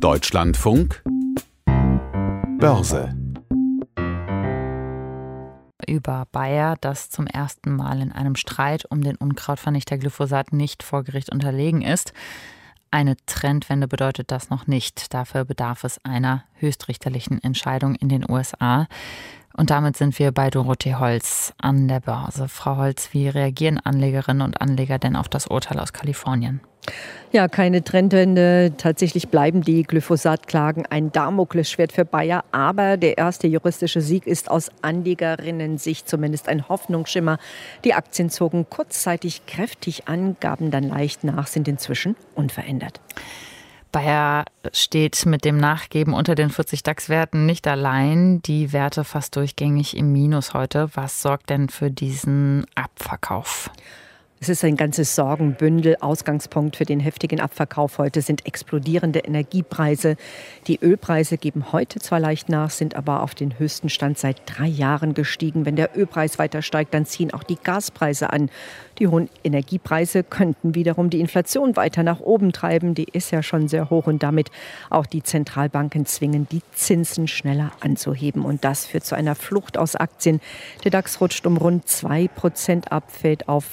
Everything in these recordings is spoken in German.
Deutschlandfunk Börse über Bayer, das zum ersten Mal in einem Streit um den Unkrautvernichter Glyphosat nicht vor Gericht unterlegen ist. Eine Trendwende bedeutet das noch nicht. Dafür bedarf es einer höchstrichterlichen Entscheidung in den USA. Und damit sind wir bei Dorothee Holz an der Börse. Frau Holz, wie reagieren Anlegerinnen und Anleger denn auf das Urteil aus Kalifornien? Ja, keine Trendwende. Tatsächlich bleiben die Glyphosat-Klagen ein Damoklesschwert für Bayer. Aber der erste juristische Sieg ist aus Anlegerinnen-Sicht zumindest ein Hoffnungsschimmer. Die Aktien zogen kurzzeitig kräftig an, gaben dann leicht nach, sind inzwischen unverändert. Bayer steht mit dem Nachgeben unter den 40 DAX-Werten nicht allein. Die Werte fast durchgängig im Minus heute. Was sorgt denn für diesen Abverkauf? Es ist ein ganzes Sorgenbündel. Ausgangspunkt für den heftigen Abverkauf heute sind explodierende Energiepreise. Die Ölpreise geben heute zwar leicht nach, sind aber auf den höchsten Stand seit drei Jahren gestiegen. Wenn der Ölpreis weiter steigt, dann ziehen auch die Gaspreise an. Die hohen Energiepreise könnten wiederum die Inflation weiter nach oben treiben. Die ist ja schon sehr hoch und damit auch die Zentralbanken zwingen, die Zinsen schneller anzuheben. Und das führt zu einer Flucht aus Aktien. Der DAX rutscht um rund 2 Prozent ab, fällt auf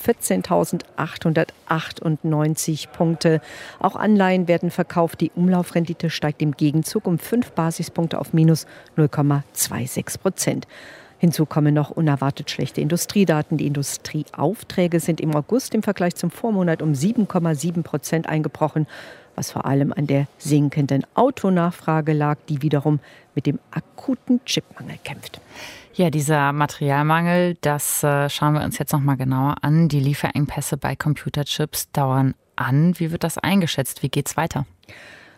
14.898 Punkte. Auch Anleihen werden verkauft. Die Umlaufrendite steigt im Gegenzug um 5 Basispunkte auf minus 0,26 Prozent. Hinzu kommen noch unerwartet schlechte Industriedaten. Die Industrieaufträge sind im August im Vergleich zum Vormonat um 7,7 Prozent eingebrochen, was vor allem an der sinkenden Autonachfrage lag, die wiederum mit dem akuten Chipmangel kämpft. Ja, dieser Materialmangel, das äh, schauen wir uns jetzt noch mal genauer an. Die Lieferengpässe bei Computerchips dauern an. Wie wird das eingeschätzt? Wie geht es weiter?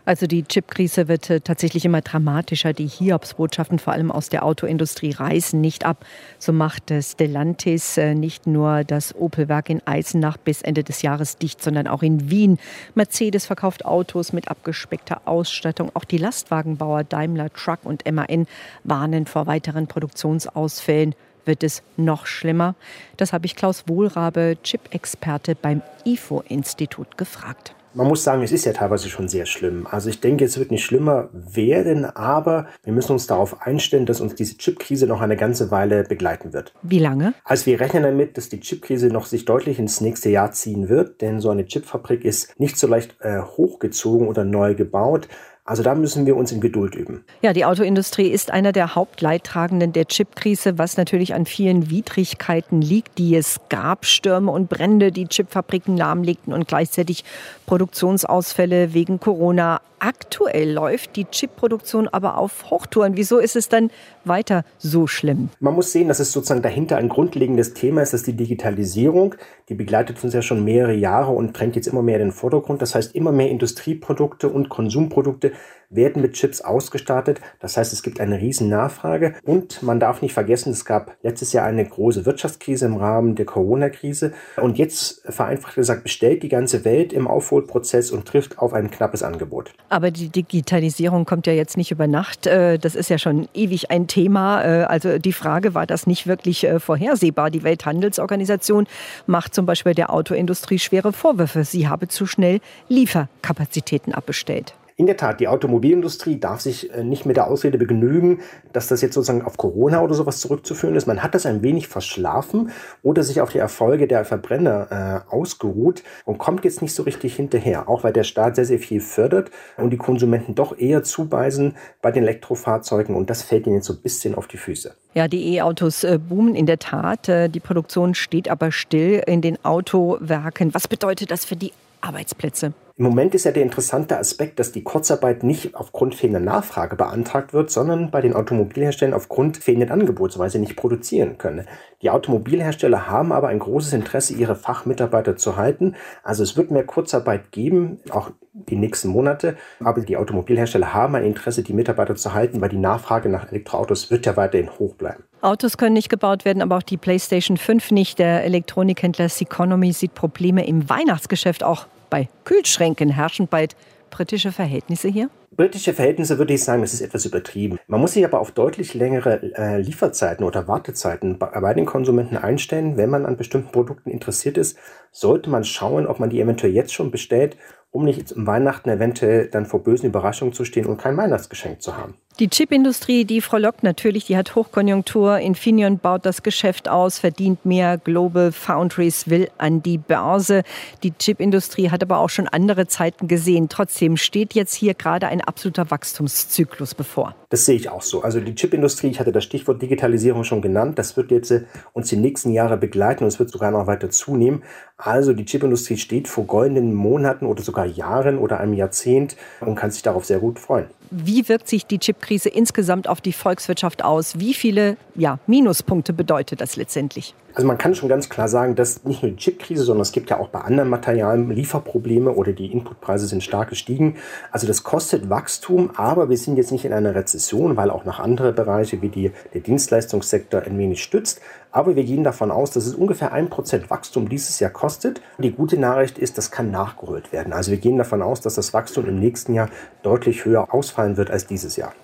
Also die Chipkrise wird äh, tatsächlich immer dramatischer. Die Hiobsbotschaften vor allem aus der Autoindustrie reißen nicht ab. So macht Stellantis äh, nicht nur das Opel-Werk in Eisenach bis Ende des Jahres dicht, sondern auch in Wien. Mercedes verkauft Autos mit abgespeckter Ausstattung. Auch die Lastwagenbauer Daimler Truck und MAN warnen vor weiteren Produktionsausfällen wird es noch schlimmer? Das habe ich Klaus Wohlrabe, Chip-Experte beim IFO-Institut gefragt man muss sagen, es ist ja teilweise schon sehr schlimm. Also ich denke, es wird nicht schlimmer werden, aber wir müssen uns darauf einstellen, dass uns diese Chipkrise noch eine ganze Weile begleiten wird. Wie lange? Also wir rechnen damit, dass die Chipkrise noch sich deutlich ins nächste Jahr ziehen wird, denn so eine Chipfabrik ist nicht so leicht äh, hochgezogen oder neu gebaut. Also da müssen wir uns in Geduld üben. Ja, die Autoindustrie ist einer der Hauptleidtragenden der Chipkrise, was natürlich an vielen Widrigkeiten liegt, die es gab. Stürme und Brände, die Chipfabriken lahmlegten und gleichzeitig Produktionsausfälle wegen Corona. Aktuell läuft die Chipproduktion aber auf Hochtouren. Wieso ist es dann weiter so schlimm? Man muss sehen, dass es sozusagen dahinter ein grundlegendes Thema ist, dass die Digitalisierung, die begleitet uns ja schon mehrere Jahre und drängt jetzt immer mehr in den Vordergrund. Das heißt, immer mehr Industrieprodukte und Konsumprodukte werden mit Chips ausgestattet. Das heißt, es gibt eine riesen Nachfrage und man darf nicht vergessen, es gab letztes Jahr eine große Wirtschaftskrise im Rahmen der Corona-Krise und jetzt vereinfacht gesagt bestellt die ganze Welt im Aufholprozess und trifft auf ein knappes Angebot. Aber die Digitalisierung kommt ja jetzt nicht über Nacht. Äh, das ist ja schon ewig ein Thema. Äh, also die Frage, war das nicht wirklich äh, vorhersehbar? Die Welthandelsorganisation macht zum Beispiel der Autoindustrie schwere Vorwürfe. Sie habe zu schnell Lieferkapazitäten abbestellt. In der Tat, die Automobilindustrie darf sich äh, nicht mit der Ausrede begnügen, dass das jetzt sozusagen auf Corona oder sowas zurückzuführen ist. Man hat das ein wenig verschlafen oder sich auf die Erfolge der Verbrenner äh, ausgeruht und kommt jetzt nicht so richtig hinterher, auch weil der Staat sehr, sehr viel fördert und die Konsumenten doch eher zubeißen bei den Elektrofahrzeugen und das fällt ihnen jetzt so ein bisschen auf die Füße. Ja, die E-Autos äh, boomen in der Tat. Äh, die Produktion steht aber still in den Autowerken. Was bedeutet das für die Arbeitsplätze? Im Moment ist ja der interessante Aspekt, dass die Kurzarbeit nicht aufgrund fehlender Nachfrage beantragt wird, sondern bei den Automobilherstellern aufgrund fehlenden Angebots, weil sie nicht produzieren können. Die Automobilhersteller haben aber ein großes Interesse, ihre Fachmitarbeiter zu halten. Also es wird mehr Kurzarbeit geben, auch die nächsten Monate. Aber die Automobilhersteller haben ein Interesse, die Mitarbeiter zu halten, weil die Nachfrage nach Elektroautos wird ja weiterhin hoch bleiben. Autos können nicht gebaut werden, aber auch die PlayStation 5 nicht. Der Elektronikhändler Seconomy sieht Probleme im Weihnachtsgeschäft auch bei Kühlschränken herrschen bald britische Verhältnisse hier? Britische Verhältnisse würde ich sagen, das ist etwas übertrieben. Man muss sich aber auf deutlich längere äh, Lieferzeiten oder Wartezeiten bei, bei den Konsumenten einstellen. Wenn man an bestimmten Produkten interessiert ist, sollte man schauen, ob man die eventuell jetzt schon bestellt um nicht im Weihnachten eventuell dann vor bösen Überraschungen zu stehen und kein Weihnachtsgeschenk zu haben. Die Chipindustrie, die frohlockt natürlich, die hat Hochkonjunktur. Infineon baut das Geschäft aus, verdient mehr. Global Foundries will an die Börse. Die Chipindustrie hat aber auch schon andere Zeiten gesehen. Trotzdem steht jetzt hier gerade ein absoluter Wachstumszyklus bevor. Das sehe ich auch so. Also die Chipindustrie, ich hatte das Stichwort Digitalisierung schon genannt, das wird jetzt äh, uns die nächsten Jahre begleiten und es wird sogar noch weiter zunehmen. Also die Chipindustrie steht vor goldenen Monaten oder sogar Jahren oder einem Jahrzehnt und kann sich darauf sehr gut freuen. Wie wirkt sich die Chipkrise insgesamt auf die Volkswirtschaft aus? Wie viele ja, Minuspunkte bedeutet das letztendlich? Also man kann schon ganz klar sagen, dass nicht nur die Chipkrise, sondern es gibt ja auch bei anderen Materialien Lieferprobleme oder die Inputpreise sind stark gestiegen. Also das kostet Wachstum, aber wir sind jetzt nicht in einer Rezession, weil auch noch andere Bereiche wie die, der Dienstleistungssektor ein wenig stützt. Aber wir gehen davon aus, dass es ungefähr ein Prozent Wachstum dieses Jahr kostet. Die gute Nachricht ist, das kann nachgeholt werden. Also wir gehen davon aus, dass das Wachstum im nächsten Jahr deutlich höher ausfallen wird als dieses Jahr.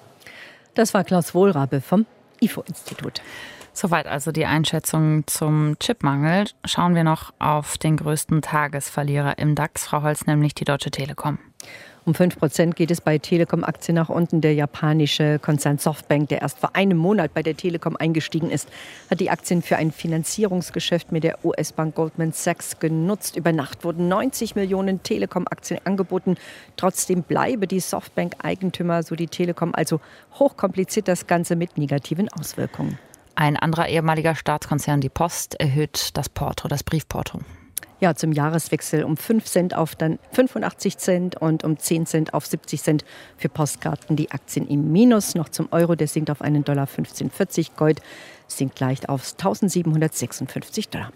Das war Klaus Wohlrabe vom IFO-Institut. Soweit also die Einschätzung zum Chipmangel. Schauen wir noch auf den größten Tagesverlierer im DAX, Frau Holz, nämlich die Deutsche Telekom. Um 5 Prozent geht es bei Telekom-Aktien nach unten. Der japanische Konzern Softbank, der erst vor einem Monat bei der Telekom eingestiegen ist, hat die Aktien für ein Finanzierungsgeschäft mit der US-Bank Goldman Sachs genutzt. Über Nacht wurden 90 Millionen Telekom-Aktien angeboten. Trotzdem bleibe die Softbank-Eigentümer, so die Telekom, also hochkompliziert das Ganze mit negativen Auswirkungen. Ein anderer ehemaliger Staatskonzern, die Post, erhöht das Porto, das Briefporto. Ja, zum Jahreswechsel um 5 Cent auf dann 85 Cent und um 10 Cent auf 70 Cent für Postkarten. Die Aktien im Minus noch zum Euro, der sinkt auf einen Dollar 15,40. Gold sinkt leicht auf 1756 Dollar.